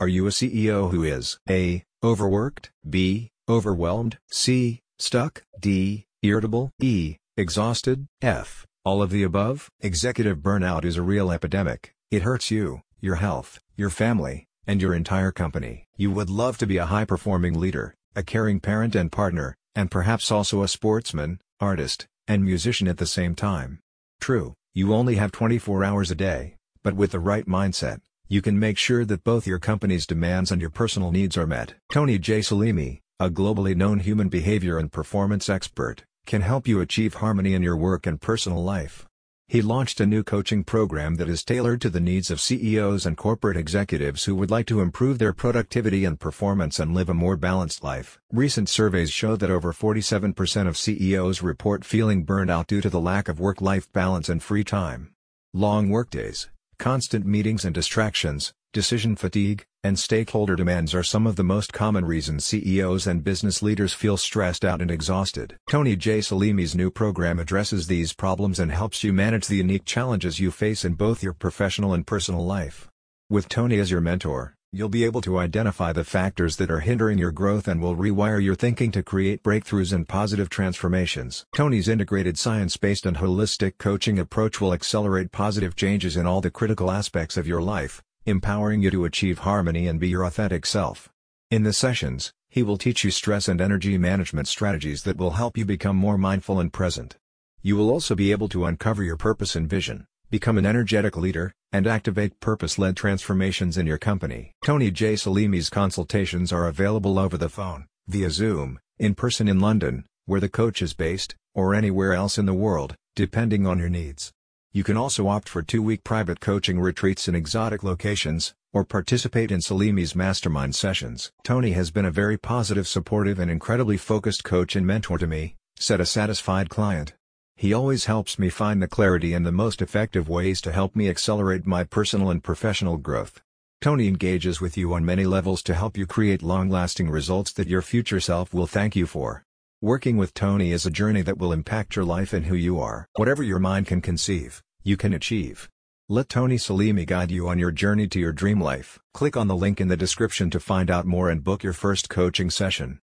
Are you a CEO who is A. Overworked, B. Overwhelmed, C. Stuck, D. Irritable, E. Exhausted, F. All of the above? Executive burnout is a real epidemic, it hurts you, your health, your family, and your entire company. You would love to be a high-performing leader, a caring parent and partner, and perhaps also a sportsman, artist, and musician at the same time. True, you only have 24 hours a day, but with the right mindset, you can make sure that both your company's demands and your personal needs are met. Tony J. Selimi, a globally known human behavior and performance expert, can help you achieve harmony in your work and personal life. He launched a new coaching program that is tailored to the needs of CEOs and corporate executives who would like to improve their productivity and performance and live a more balanced life. Recent surveys show that over 47% of CEOs report feeling burned out due to the lack of work-life balance and free time. Long workdays, constant meetings and distractions, decision fatigue, and stakeholder demands are some of the most common reasons CEOs and business leaders feel stressed out and exhausted. Tony J. Selimi's new program addresses these problems and helps you manage the unique challenges you face in both your professional and personal life. With Tony as your mentor, you'll be able to identify the factors that are hindering your growth and will rewire your thinking to create breakthroughs and positive transformations. Tony's integrated science-based and holistic coaching approach will accelerate positive changes in all the critical aspects of your life, empowering you to achieve harmony and be your authentic self. In the sessions, he will teach you stress and energy management strategies that will help you become more mindful and present. You will also be able to uncover your purpose and vision, become an energetic leader, and activate purpose-led transformations in your company. Tony J. Selimi's consultations are available over the phone, via Zoom, in person in London, where the coach is based, or anywhere else in the world, depending on your needs. You can also opt for two-week private coaching retreats in exotic locations, or participate in Selimi's mastermind sessions. Tony has been a very positive supportive and incredibly focused coach and mentor to me, said a satisfied client. He always helps me find the clarity and the most effective ways to help me accelerate my personal and professional growth. Tony engages with you on many levels to help you create long-lasting results that your future self will thank you for. Working with Tony is a journey that will impact your life and who you are. Whatever your mind can conceive, you can achieve. Let Tony Selimi guide you on your journey to your dream life. Click on the link in the description to find out more and book your first coaching session.